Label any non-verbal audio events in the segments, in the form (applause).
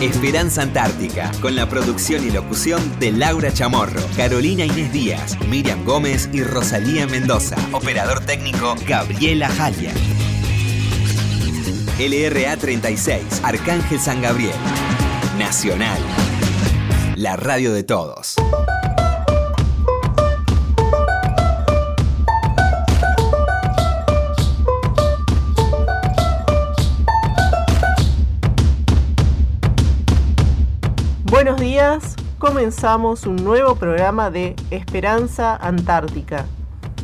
Esperanza Antártica, con la producción y locución de Laura Chamorro, Carolina Inés Díaz, Miriam Gómez y Rosalía Mendoza. Operador técnico Gabriela Jalia. LRA 36, Arcángel San Gabriel. Nacional. La radio de todos. Buenos días, comenzamos un nuevo programa de Esperanza Antártica.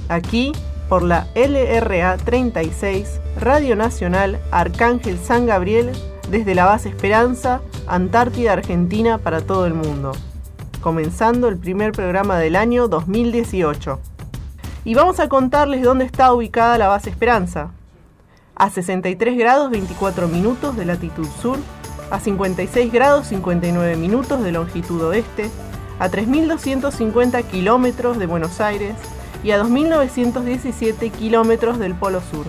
Aquí por la LRA 36, Radio Nacional Arcángel San Gabriel, desde la base Esperanza, Antártida Argentina para todo el mundo. Comenzando el primer programa del año 2018. Y vamos a contarles dónde está ubicada la base Esperanza. A 63 grados 24 minutos de latitud sur a 56 grados 59 minutos de longitud oeste, a 3.250 kilómetros de Buenos Aires y a 2.917 kilómetros del Polo Sur.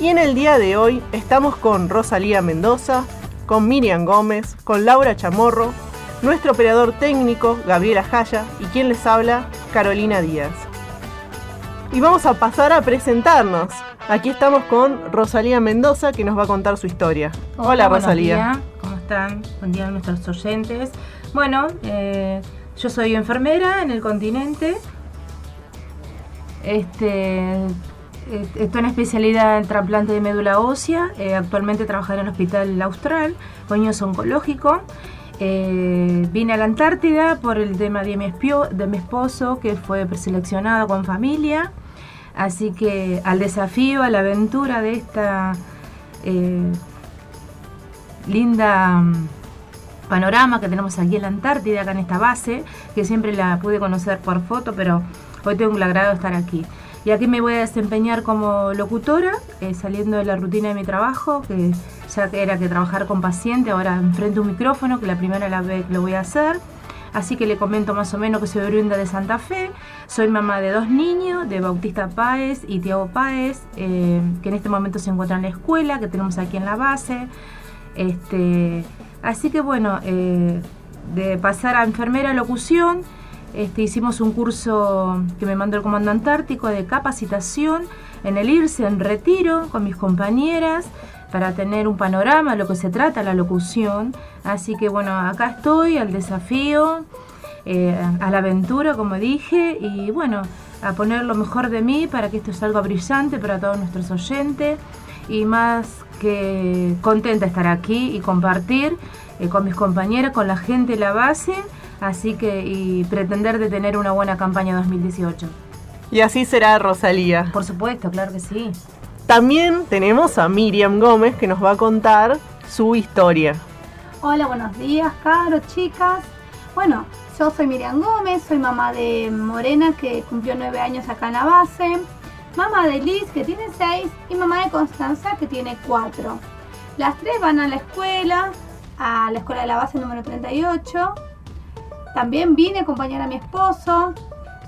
Y en el día de hoy estamos con Rosalía Mendoza, con Miriam Gómez, con Laura Chamorro, nuestro operador técnico Gabriela Jaya y quien les habla Carolina Díaz. Y vamos a pasar a presentarnos. Aquí estamos con Rosalía Mendoza que nos va a contar su historia. Hola, Rosalía. ¿Cómo están? Buen día a nuestros oyentes. Bueno, eh, yo soy enfermera en el continente. Este, eh, estoy en especialidad en trasplante de médula ósea. Eh, actualmente trabajo en el Hospital Austral, coños oncológico. vine a la Antártida por el tema de mi, de mi esposo que fue preseleccionado con familia. Así que al desafío, a la aventura de esta eh, linda mm, panorama que tenemos aquí en la Antártida, acá en esta base, que siempre la pude conocer por foto, pero hoy tengo el agrado de estar aquí. Y aquí me voy a desempeñar como locutora, eh, saliendo de la rutina de mi trabajo, que ya era que trabajar con paciente, ahora enfrente un micrófono, que la primera la vez lo voy a hacer. Así que le comento más o menos que soy oriunda de Santa Fe, soy mamá de dos niños, de Bautista Páez y Tiago Páez, eh, que en este momento se encuentran en la escuela, que tenemos aquí en la base. Este, así que bueno, eh, de pasar a enfermera a locución, este, hicimos un curso que me mandó el Comando Antártico de capacitación en el irse en retiro con mis compañeras para tener un panorama de lo que se trata la locución. Así que bueno, acá estoy al desafío, eh, a la aventura, como dije, y bueno, a poner lo mejor de mí para que esto salga brillante para todos nuestros oyentes y más que contenta estar aquí y compartir eh, con mis compañeros, con la gente de la base, así que y pretender de tener una buena campaña 2018. Y así será Rosalía. Por supuesto, claro que sí. También tenemos a Miriam Gómez que nos va a contar su historia. Hola, buenos días, Caro, chicas. Bueno, yo soy Miriam Gómez, soy mamá de Morena que cumplió nueve años acá en la base, mamá de Liz que tiene seis y mamá de Constanza que tiene cuatro. Las tres van a la escuela, a la escuela de la base número 38. También vine a acompañar a mi esposo.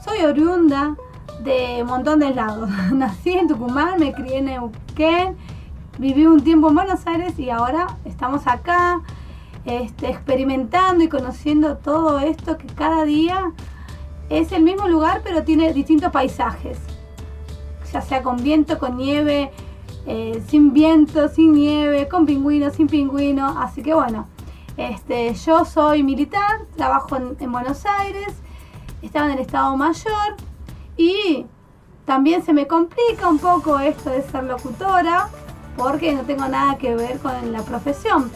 Soy oriunda de un montón de lados. (laughs) Nací en Tucumán, me crié en Neuquén, viví un tiempo en Buenos Aires y ahora estamos acá este, experimentando y conociendo todo esto que cada día es el mismo lugar pero tiene distintos paisajes. Ya sea con viento, con nieve, eh, sin viento, sin nieve, con pingüinos, sin pingüino. Así que bueno, este, yo soy militar, trabajo en Buenos Aires, estaba en el Estado Mayor y también se me complica un poco esto de ser locutora porque no tengo nada que ver con la profesión.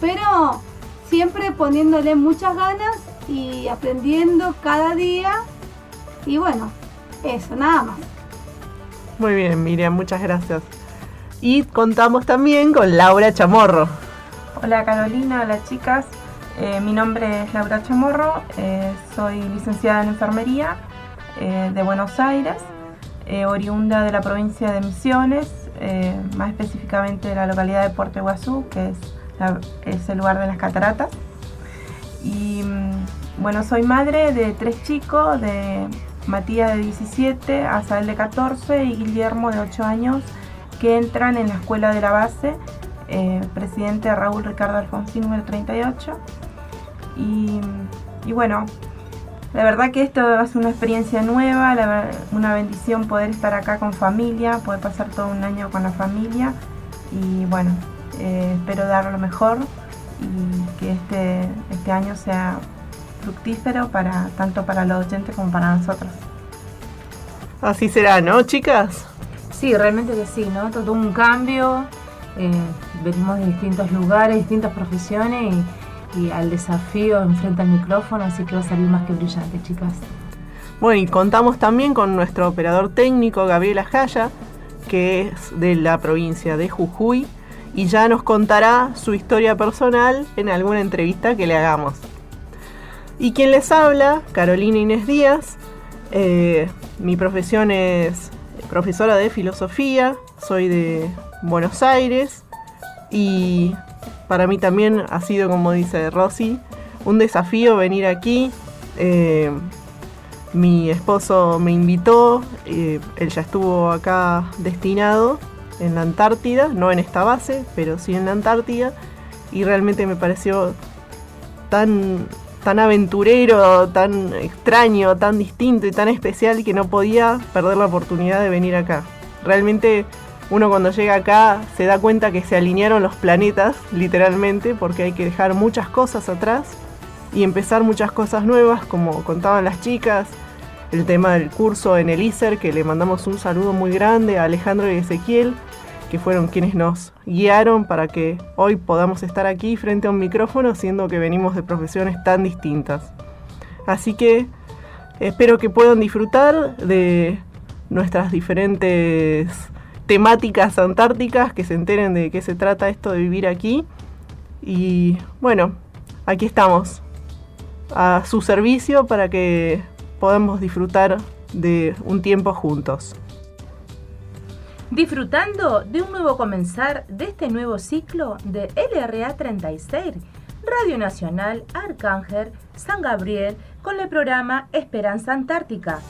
Pero siempre poniéndole muchas ganas y aprendiendo cada día. Y bueno, eso, nada más. Muy bien, Miriam, muchas gracias. Y contamos también con Laura Chamorro. Hola Carolina, hola chicas. Eh, mi nombre es Laura Chamorro, eh, soy licenciada en enfermería eh, de Buenos Aires, eh, oriunda de la provincia de Misiones, eh, más específicamente de la localidad de Puerto Iguazú, que es, el lugar de las cataratas. Y mm, bueno, soy madre de tres chicos, de Matías de 17, Azael de 14 y Guillermo de 8 años, que entran en la escuela de la base eh, presidente Raúl Ricardo Alfonsín, número 38. Y, y bueno, la verdad que esto va a ser una experiencia nueva, una bendición poder estar acá con familia, poder pasar todo un año con la familia y bueno, eh, espero dar lo mejor y que este, este año sea fructífero para tanto para los oyentes como para nosotros. Así será, ¿no, chicas? Sí, realmente que sí, ¿no? Todo un cambio, eh, venimos de distintos lugares, distintas profesiones y y al desafío enfrente al micrófono, así que va a salir más que brillante, chicas. Bueno, y contamos también con nuestro operador técnico, Gabriela Jaya, que es de la provincia de Jujuy, y ya nos contará su historia personal en alguna entrevista que le hagamos. Y quien les habla, Carolina Inés Díaz, eh, mi profesión es profesora de filosofía, soy de Buenos Aires y para mí también ha sido, como dice Rosy, un desafío venir aquí. Eh, mi esposo me invitó, eh, él ya estuvo acá destinado en la Antártida, no en esta base, pero sí en la Antártida, y realmente me pareció tan, tan aventurero, tan extraño, tan distinto y tan especial que no podía perder la oportunidad de venir acá. Realmente uno cuando llega acá se da cuenta que se alinearon los planetas, literalmente, porque hay que dejar muchas cosas atrás y empezar muchas cosas nuevas, como contaban las chicas, el tema del curso en el ISER, que le mandamos un saludo muy grande a Alejandro y Ezequiel, que fueron quienes nos guiaron para que hoy podamos estar aquí frente a un micrófono, siendo que venimos de profesiones tan distintas. Así que espero que puedan disfrutar de nuestras diferentes temáticas antárticas, que se enteren de qué se trata esto de vivir aquí. Y bueno, aquí estamos, a su servicio para que podamos disfrutar de un tiempo juntos. Disfrutando de un nuevo comenzar de este nuevo ciclo de LRA 36, Radio Nacional Arcángel San Gabriel con el programa Esperanza Antártica.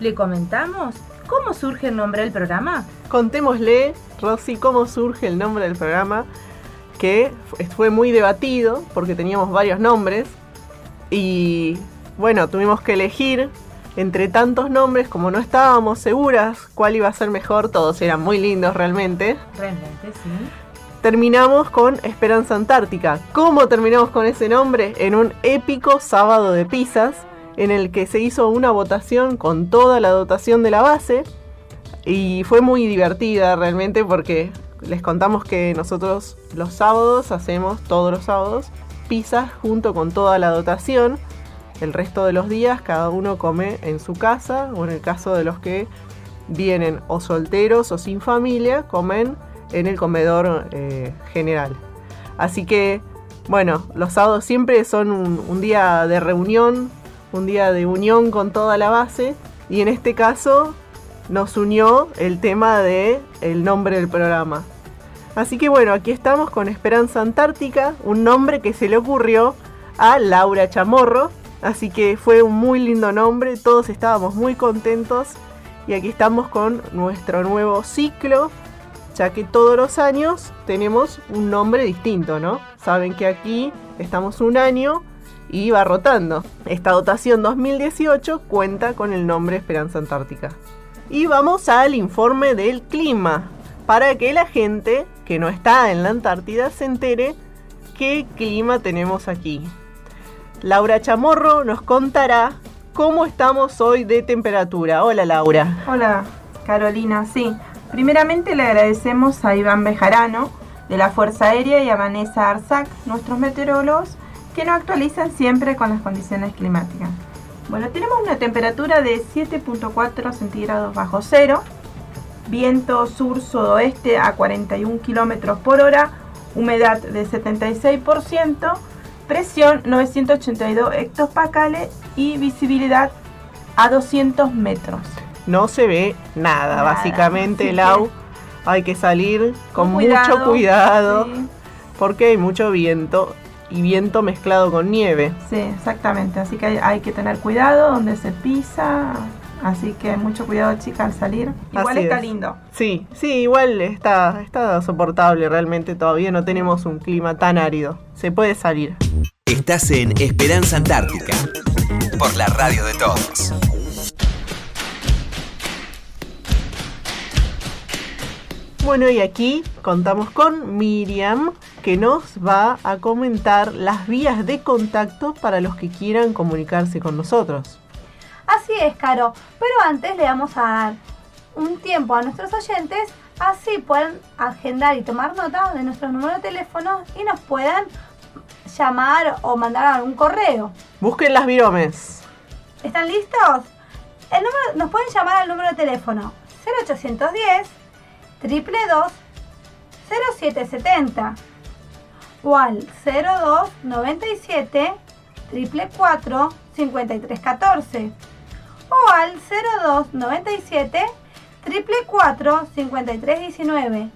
Le comentamos ¿Cómo surge el nombre del programa? Contémosle, Rosy, cómo surge el nombre del programa, que fue muy debatido porque teníamos varios nombres y bueno, tuvimos que elegir entre tantos nombres, como no estábamos seguras cuál iba a ser mejor, todos eran muy lindos realmente. Realmente, sí. Terminamos con Esperanza Antártica. ¿Cómo terminamos con ese nombre? En un épico sábado de pizzas en el que se hizo una votación con toda la dotación de la base y fue muy divertida realmente porque les contamos que nosotros los sábados hacemos todos los sábados pizzas junto con toda la dotación. El resto de los días cada uno come en su casa o en el caso de los que vienen o solteros o sin familia, comen en el comedor eh, general. Así que, bueno, los sábados siempre son un día de reunión un día de unión con toda la base y en este caso nos unió el tema de el nombre del programa. Así que bueno, aquí estamos con Esperanza Antártica, un nombre que se le ocurrió a Laura Chamorro, así que fue un muy lindo nombre, todos estábamos muy contentos y aquí estamos con nuestro nuevo ciclo, ya que todos los años tenemos un nombre distinto, ¿no? Saben que aquí estamos un año y va rotando. Esta dotación 2018 cuenta con el nombre Esperanza Antártica. Y vamos al informe del clima, para que la gente que no está en la Antártida se entere qué clima tenemos aquí. Laura Chamorro nos contará cómo estamos hoy de temperatura. Hola Laura. Hola Carolina, sí. Primeramente le agradecemos a Iván Bejarano de la Fuerza Aérea y a Vanessa Arzac, nuestros meteorólogos, que nos actualizan siempre con las condiciones climáticas. Bueno, tenemos una temperatura de 7.4 centígrados bajo cero, viento sur-sudoeste a 41 kilómetros por hora, humedad de 76%, presión 982 hectopascales y visibilidad a 200 metros. No se ve nada, básicamente, Lau. Hay que salir con, mucho cuidado porque hay mucho viento y viento mezclado con nieve. Sí, exactamente. Así que hay, que tener cuidado donde se pisa. Así que mucho cuidado, chicas, al salir. Igual Así está es. lindo. Sí, sí, igual está, está soportable realmente. Todavía no tenemos un clima tan árido. Se puede salir. Estás en Esperanza Antártica por la radio de todos. Bueno, y aquí contamos con Miriam, que nos va a comentar las vías de contacto para los que quieran comunicarse con nosotros. Así es, Caro. Pero antes le vamos a dar un tiempo a nuestros oyentes, así pueden agendar y tomar nota de nuestros números de teléfono y nos puedan llamar o mandar algún correo. Busquen las viromes. ¿Están listos? El número, nos pueden llamar al número de teléfono 0810 222 0770 o al 02 97 444 5314 o al 02 97 444 5319.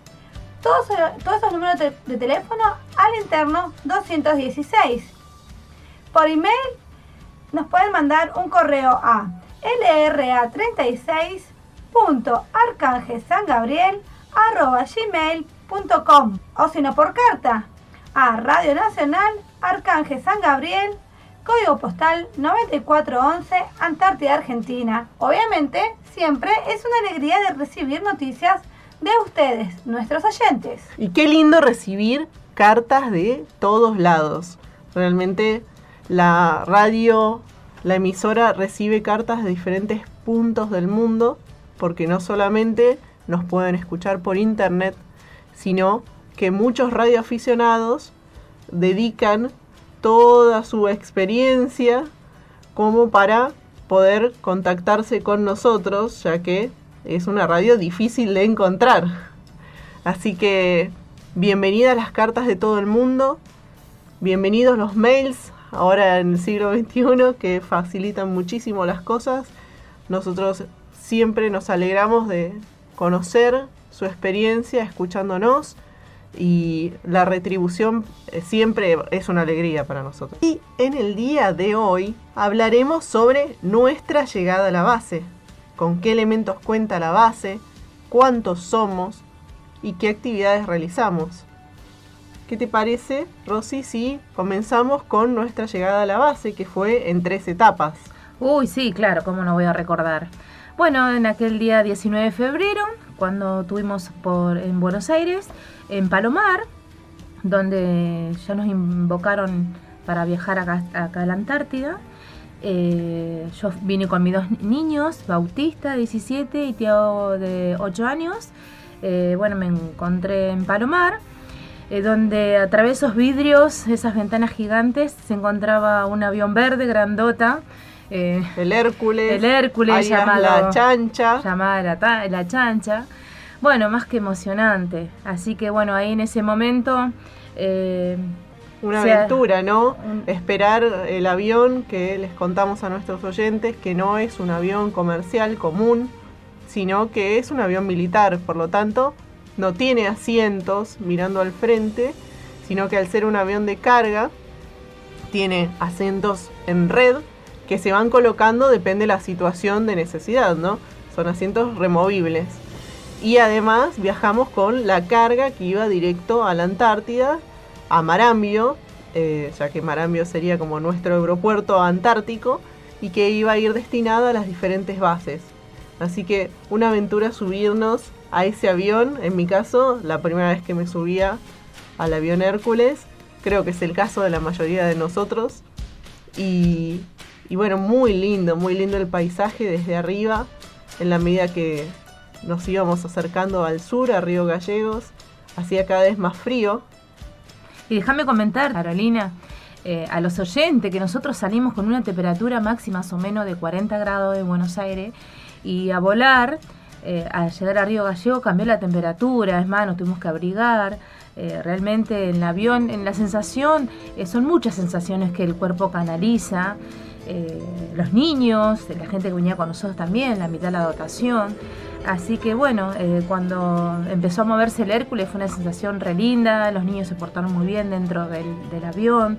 Todos, todos esos números de, teléfono al interno 216. Por email nos pueden mandar un correo a lra36.arcangelsangabriel.gmail.com o si no por carta a Radio Nacional Arcángel San Gabriel Código postal 9411, Antártida, Argentina. Obviamente, siempre es una alegría de recibir noticias de ustedes, nuestros oyentes. Y qué lindo recibir cartas de todos lados. Realmente la radio, la emisora recibe cartas de diferentes puntos del mundo, porque no solamente nos pueden escuchar por internet, sino que muchos radioaficionados dedican toda su experiencia como para poder contactarse con nosotros, ya que es una radio difícil de encontrar. Así que bienvenidas las cartas de todo el mundo, bienvenidos los mails, ahora en el siglo XXI, que facilitan muchísimo las cosas. Nosotros siempre nos alegramos de conocer su experiencia escuchándonos y la retribución eh, siempre es una alegría para nosotros. Y en el día de hoy hablaremos sobre nuestra llegada a la base, con qué elementos cuenta la base, cuántos somos y qué actividades realizamos. ¿Qué te parece, Rosy, si comenzamos con nuestra llegada a la base, que fue en tres etapas? Uy, sí, claro, cómo no voy a recordar. Bueno, en aquel día 19 de febrero, cuando tuvimos por, en Buenos Aires, en Palomar, donde ya nos invocaron para viajar acá, a la Antártida. Eh, yo vine con mis dos niños, Bautista, 17, y Tiago, de 8 años. Eh, bueno, me encontré en Palomar, eh, donde a través de esos vidrios, esas ventanas gigantes, se encontraba un avión verde, grandota. Eh, El Hércules, el Hércules alias llamado la chancha. llamada la, la chancha. Bueno, más que emocionante. Así que bueno, ahí en ese momento eh, Una sea, aventura, ¿no? un- Esperar el avión que les contamos a nuestros oyentes que no es un avión comercial común, sino que es un avión militar, por lo tanto no tiene asientos mirando al frente, sino que al ser un avión de carga tiene asientos en red que se van colocando depende de la situación de necesidad, ¿no? Son asientos removibles. Y además viajamos con la carga que iba directo a la Antártida, a Marambio, eh, ya que Marambio sería como nuestro aeropuerto antártico, y que iba a ir destinada a las diferentes bases. Así que una aventura subirnos a ese avión, en mi caso, la primera vez que me subía al avión Hércules, creo que es el caso de la mayoría de nosotros. Y, y bueno, muy lindo, muy lindo el paisaje desde arriba, en la medida que nos íbamos acercando al sur, a Río Gallegos, hacía cada vez más frío. Y déjame comentar, Carolina, eh, a los oyentes que nosotros salimos con una temperatura máxima más o menos de 40 grados de Buenos Aires y a volar, eh, al llegar a Río Gallego cambió la temperatura, es más, nos tuvimos que abrigar. eh, realmente en el avión, en la sensación, son muchas sensaciones que el cuerpo canaliza. Eh, los niños, la gente que venía con nosotros también, la mitad de la dotación. Así que bueno, eh, cuando empezó a moverse el Hércules fue una sensación re linda, los niños se portaron muy bien dentro del, del avión,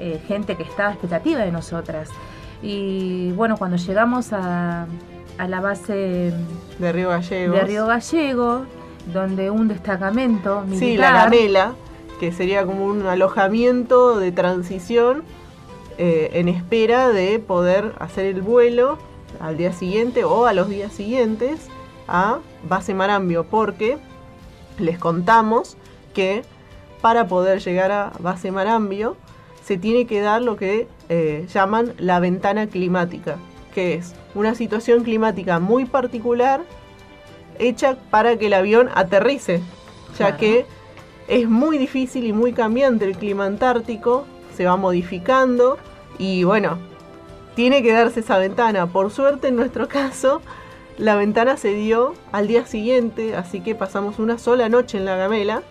eh, gente que estaba expectativa de nosotras. Y bueno, cuando llegamos a, a la base de Río Gallego. De Río Gallego, donde un destacamento militar. Sí, la Gamela, que sería como un alojamiento de transición eh, en espera de poder hacer el vuelo al día siguiente o a los días siguientes a base Marambio, porque les contamos que para poder llegar a base Marambio se tiene que dar lo que eh, llaman la ventana climática, que es una situación climática muy particular hecha para que el avión aterrice, ya que es muy difícil y muy cambiante el clima antártico, se va modificando y bueno, tiene que darse esa ventana. Por suerte en nuestro caso, la ventana se dio al día siguiente, así que pasamos una sola noche en la Gamela,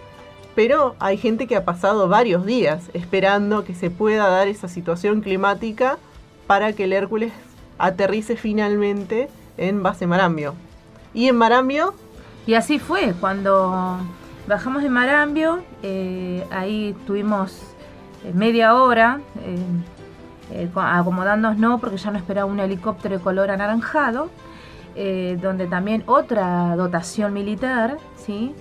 pero hay gente que ha pasado varios días esperando que se pueda dar esa situación climática para que el Hércules aterrice finalmente en base Marambio. ¿Y en Marambio? Y así fue, cuando bajamos de Marambio, eh, ahí tuvimos eh, media hora. Eh, eh, acomodándonos no, porque ya no esperaba un helicóptero de color anaranjado, eh, donde también otra dotación militar ¿sí?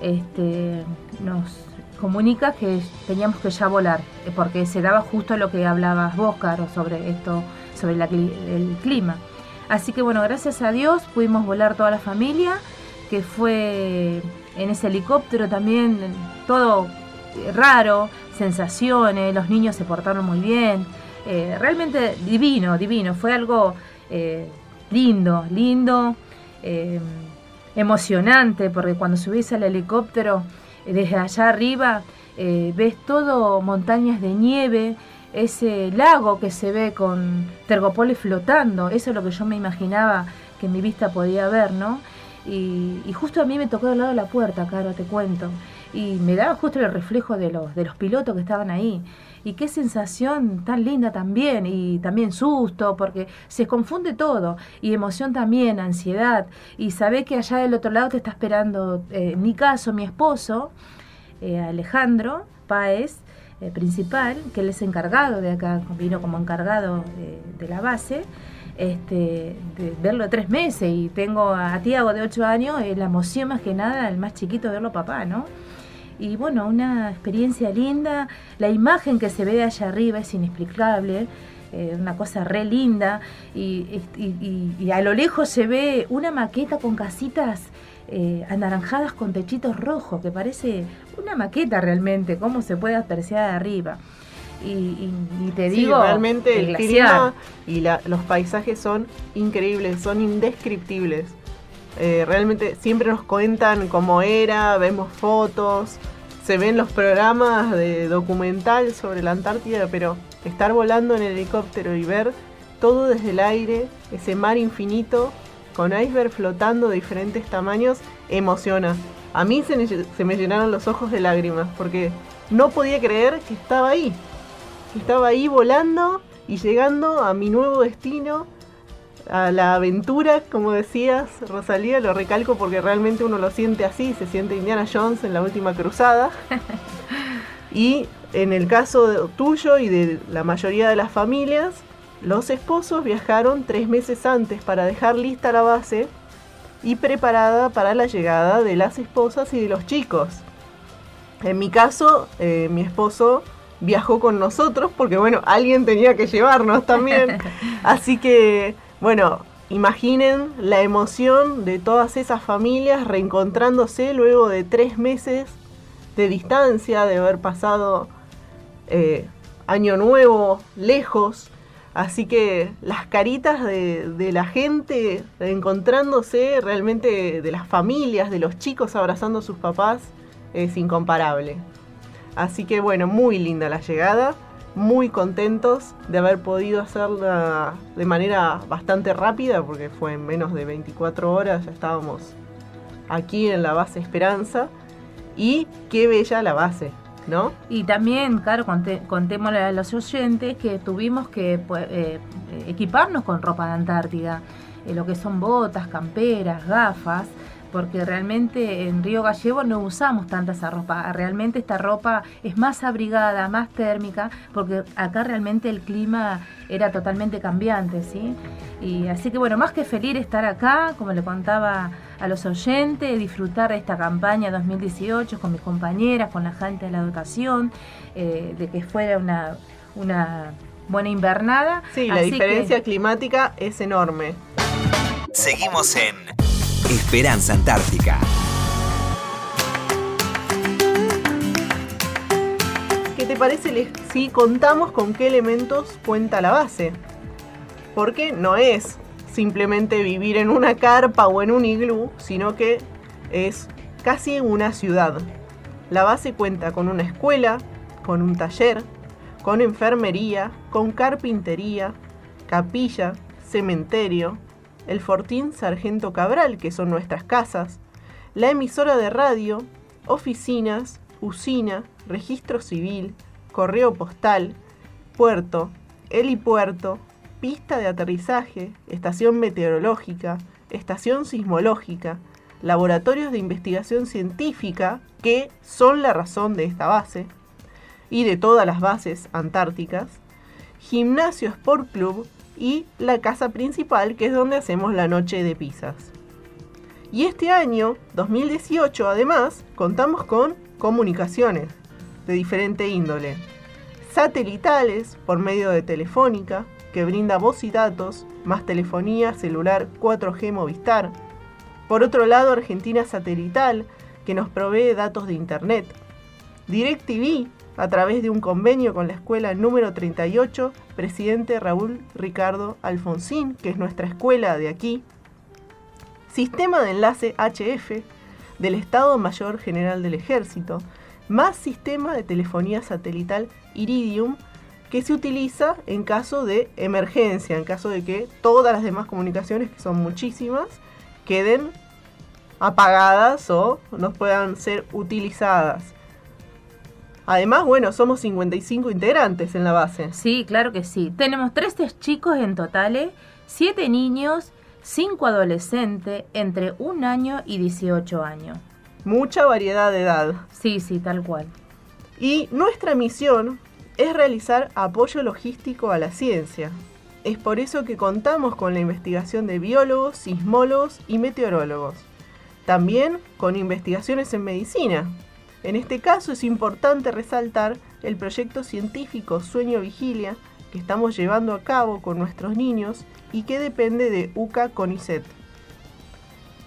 este, nos comunica que teníamos que ya volar, eh, porque se daba justo lo que hablabas vos, Caro, sobre esto, sobre el clima. Así que bueno, gracias a Dios pudimos volar toda la familia, que fue en ese helicóptero también todo raro, sensaciones, los niños se portaron muy bien. Eh, realmente divino, divino. Fue algo eh, lindo, lindo, eh, emocionante, porque cuando subís al helicóptero desde allá arriba, ves todo montañas de nieve, ese lago que se ve con Tergopolis flotando, eso es lo que yo me imaginaba que mi vista podía ver, ¿no? Y, y justo a mí me tocó del lado de la puerta, Caro, te cuento. Y me daba justo el reflejo de los, de los pilotos que estaban ahí. Y qué sensación tan linda también, y también susto, porque se confunde todo, y emoción también, ansiedad, y saber que allá del otro lado te está esperando, eh, mi caso, mi esposo, eh, Alejandro Páez, eh, principal, que él es encargado de acá, vino como encargado de la base, este, de verlo tres meses. Y tengo a Tiago de ocho años, la emoción más que nada, el más chiquito, verlo papá, ¿no? Y bueno, una experiencia linda. La imagen que se ve de allá arriba es inexplicable, eh, una cosa re linda. Y, a lo lejos se ve una maqueta con casitas eh, anaranjadas con techitos rojos, que parece una maqueta realmente, cómo se puede apreciar de arriba. Y, te digo, realmente el, clima y los paisajes son increíbles, son indescriptibles. Eh, realmente siempre nos cuentan cómo era, vemos fotos, se ven los programas de documental sobre la Antártida, pero estar volando en helicóptero y ver todo desde el aire, ese mar infinito, con iceberg flotando de diferentes tamaños, emociona. A mí se me, se me llenaron los ojos de lágrimas, porque no podía creer que estaba ahí, que estaba ahí volando y llegando a mi nuevo destino a la aventura, como decías, Rosalía, lo recalco porque realmente uno lo siente así, se siente Indiana Jones en la última cruzada. (laughs) y en el caso tuyo y de la mayoría de las familias, los esposos viajaron tres meses antes para dejar lista la base y preparada para la llegada de las esposas y de los chicos. En mi caso, eh, mi esposo viajó con nosotros porque, bueno, alguien tenía que llevarnos también. (laughs) Así que bueno, imaginen la emoción de todas esas familias reencontrándose luego de tres meses de distancia, de haber pasado eh, año nuevo lejos. Así que las caritas de, la gente reencontrándose, realmente de las familias, de los chicos abrazando a sus papás, es incomparable. Así que bueno, muy linda la llegada muy contentos de haber podido hacerla de manera bastante rápida, porque fue en menos de 24 horas, ya estábamos aquí en la base Esperanza. Y qué bella la base, ¿no? Y también, claro, contémosle a los oyentes que tuvimos que pues, eh, equiparnos con ropa de Antártida, eh, lo que son botas, camperas, gafas, porque realmente en Río Gallego no usamos tanta esa ropa. Realmente esta ropa es más abrigada, más térmica, porque acá realmente el clima era totalmente cambiante, ¿sí? Y así que bueno, más que feliz estar acá, como le contaba a los oyentes, disfrutar de esta campaña 2018 con mis compañeras, con la gente de la dotación, eh, de que fuera una, una buena invernada. Sí, la diferencia climática es enorme. Seguimos en Esperanza Antártica. ¿Qué te parece si contamos con qué elementos cuenta la base? Porque no es simplemente vivir en una carpa o en un iglú, sino que es casi una ciudad. La base cuenta con una escuela, con un taller, con enfermería, con carpintería, capilla, cementerio, el Fortín Sargento Cabral, que son nuestras casas, la emisora de radio, oficinas, usina, registro civil, correo postal, puerto, helipuerto, pista de aterrizaje, estación meteorológica, estación sismológica, laboratorios de investigación científica, que son la razón de esta base, y de todas las bases antárticas, gimnasio Sport Club y la casa principal, que es donde hacemos la noche de pizzas. Y este año, 2018, además, contamos con comunicaciones de diferente índole. Satelitales por medio de Telefónica, que brinda voz y datos, más telefonía celular 4G Movistar. Por otro lado, Argentina Satelital, que nos provee datos de Internet. DirecTV, a través de un convenio con la escuela número 38, presidente Raúl Ricardo Alfonsín, que es nuestra escuela de aquí. Sistema de enlace HF del Estado Mayor General del Ejército, más sistema de telefonía satelital Iridium, que se utiliza en caso de emergencia, en caso de que todas las demás comunicaciones, que son muchísimas, queden apagadas o no puedan ser utilizadas. Además, bueno, somos 55 integrantes en la base. Sí, claro que sí. Tenemos 13 chicos en total, 7 niños, 5 adolescentes entre un año y 18 años. Mucha variedad de edad. Sí, sí, tal cual. Y nuestra misión es realizar apoyo logístico a la ciencia. Es por eso que contamos con la investigación de biólogos, sismólogos y meteorólogos. También con investigaciones en medicina, en este caso es importante resaltar el proyecto científico Sueño Vigilia que estamos llevando a cabo con nuestros niños y que depende de UCA CONICET.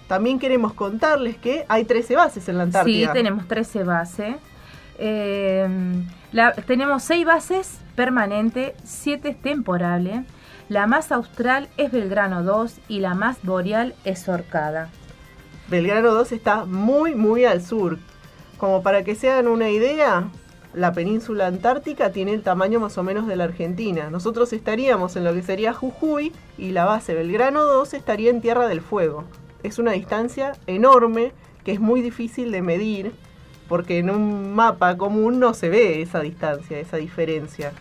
También queremos contarles que hay 13 bases en la Antártida. Sí, tenemos 13 bases. Eh, tenemos 6 bases permanentes, 7 temporales. La más austral es Belgrano 2 y la más boreal es Orcada. Belgrano 2 está muy, muy al sur, como para que se hagan una idea, la península antártica tiene el tamaño más o menos de la Argentina. Nosotros estaríamos en lo que sería Jujuy y la base Belgrano 2 estaría en Tierra del Fuego. Es una distancia enorme que es muy difícil de medir porque en un mapa común no se ve esa distancia, esa diferencia.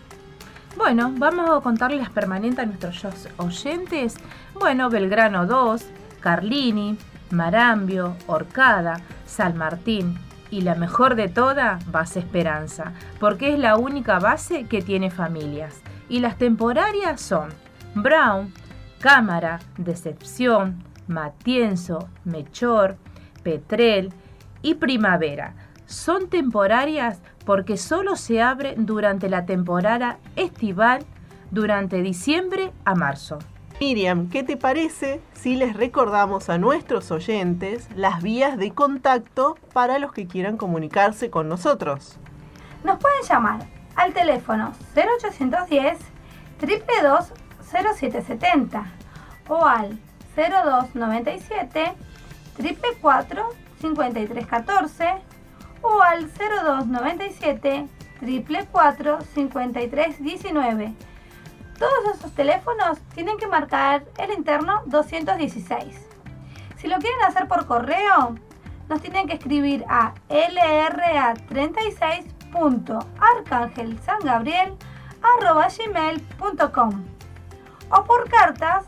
Bueno, vamos a contarles las permanentes a nuestros oyentes. Bueno, Belgrano 2, Carlini, Marambio, Orcada, San Martín, y la mejor de todas, Base Esperanza, porque es la única base que tiene familias. Y las temporarias son Brown, Cámara, Decepción, Matienzo, Mechor, Petrel y Primavera. Son temporarias porque solo se abren durante la temporada estival durante diciembre a marzo. Miriam, ¿qué te parece si les recordamos a nuestros oyentes las vías de contacto para los que quieran comunicarse con nosotros? Nos pueden llamar al teléfono 0810 322 0770 o al 0297 444 5314 o al 0297 444 5319 todos esos teléfonos tienen que marcar el interno 216. Si lo quieren hacer por correo, nos tienen que escribir a lra36.arcangelsangabriel.com o por cartas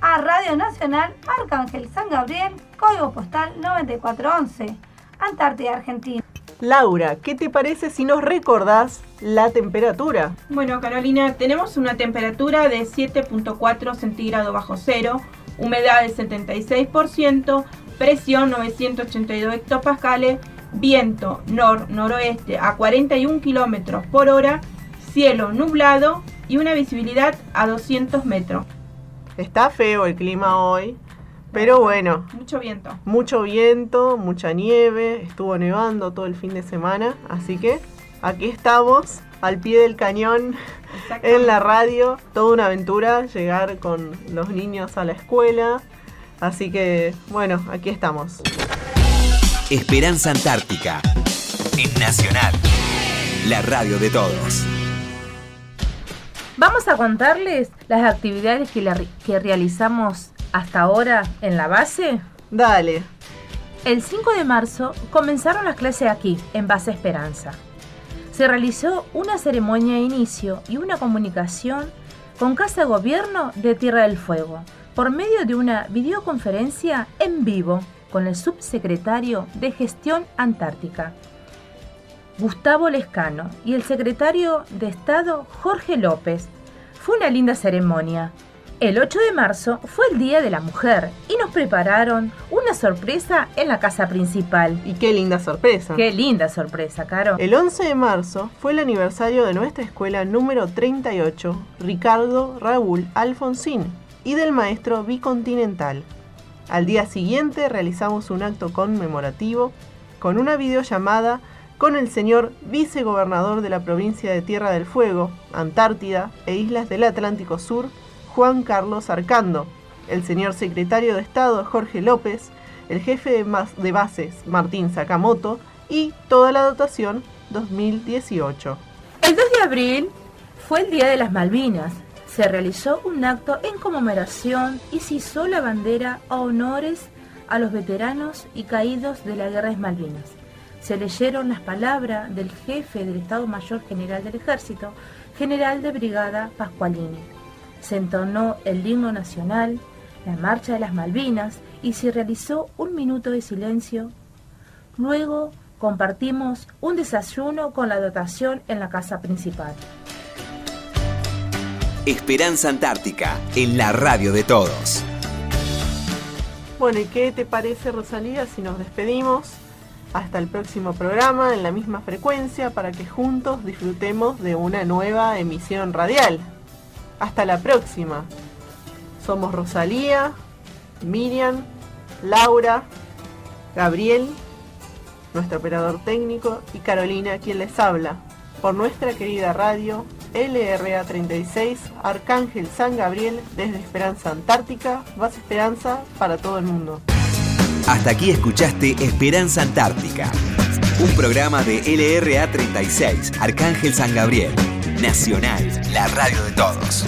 a Radio Nacional Arcángel San Gabriel, código postal 9411, Antártida, Argentina. Laura, ¿qué te parece si nos recordás la temperatura? Bueno, Carolina, tenemos una temperatura de 7.4 centígrados bajo cero, humedad del 76%, presión 982 hectopascales, viento nor-noroeste a 41 kilómetros por hora, cielo nublado y una visibilidad a 200 metros. Está feo el clima hoy, pero bueno. Mucho viento. Mucho viento, mucha nieve, estuvo nevando todo el fin de semana, así que aquí estamos al pie del cañón en la radio. Toda una aventura llegar con los niños a la escuela. Así que bueno, aquí estamos. Esperanza Antártica en Nacional, la radio de todos. Vamos a contarles las actividades que, que realizamos hasta ahora en la base. Dale. El 5 de marzo comenzaron las clases aquí, en Base Esperanza. Se realizó una ceremonia de inicio y una comunicación con Casa Gobierno de Tierra del Fuego por medio de una videoconferencia en vivo con el subsecretario de Gestión Antártica, Gustavo Lescano, y el secretario de Estado, Jorge López. Fue una linda ceremonia. El 8 de marzo fue el Día de la Mujer y nos prepararon una sorpresa en la casa principal. Y qué linda sorpresa. Qué linda sorpresa, Caro. El 11 de marzo fue el aniversario de nuestra escuela número 38, Ricardo Raúl Alfonsín, y del maestro bicontinental. Al día siguiente realizamos un acto conmemorativo con una videollamada con el señor vicegobernador de la provincia de Tierra del Fuego, Antártida e Islas del Atlántico Sur, Juan Carlos Arcando, el señor secretario de Estado Jorge López, el jefe de, bases Martín Sakamoto y toda la dotación 2018. El 2 de abril fue el Día de las Malvinas, se realizó un acto en conmemoración y se hizo la bandera a honores a los veteranos y caídos de la Guerra de Malvinas. Se leyeron las palabras del jefe del Estado Mayor General del Ejército, general de brigada Pascualini. Se entonó el himno nacional, la marcha de las Malvinas y se realizó un minuto de silencio. Luego compartimos un desayuno con la dotación en la casa principal. Esperanza Antártica, en la radio de todos. Bueno, ¿y qué te parece, Rosalía, si nos despedimos? Hasta el próximo programa en la misma frecuencia para que juntos disfrutemos de una nueva emisión radial. Hasta la próxima. Somos Rosalía, Miriam, Laura, Gabriel, nuestro operador técnico, y Carolina, quien les habla, por nuestra querida radio LRA 36, Arcángel San Gabriel, desde Esperanza Antártica, base Esperanza para todo el mundo. Hasta aquí escuchaste Esperanza Antártica, un programa de LRA 36, Arcángel San Gabriel, Nacional, la radio de todos.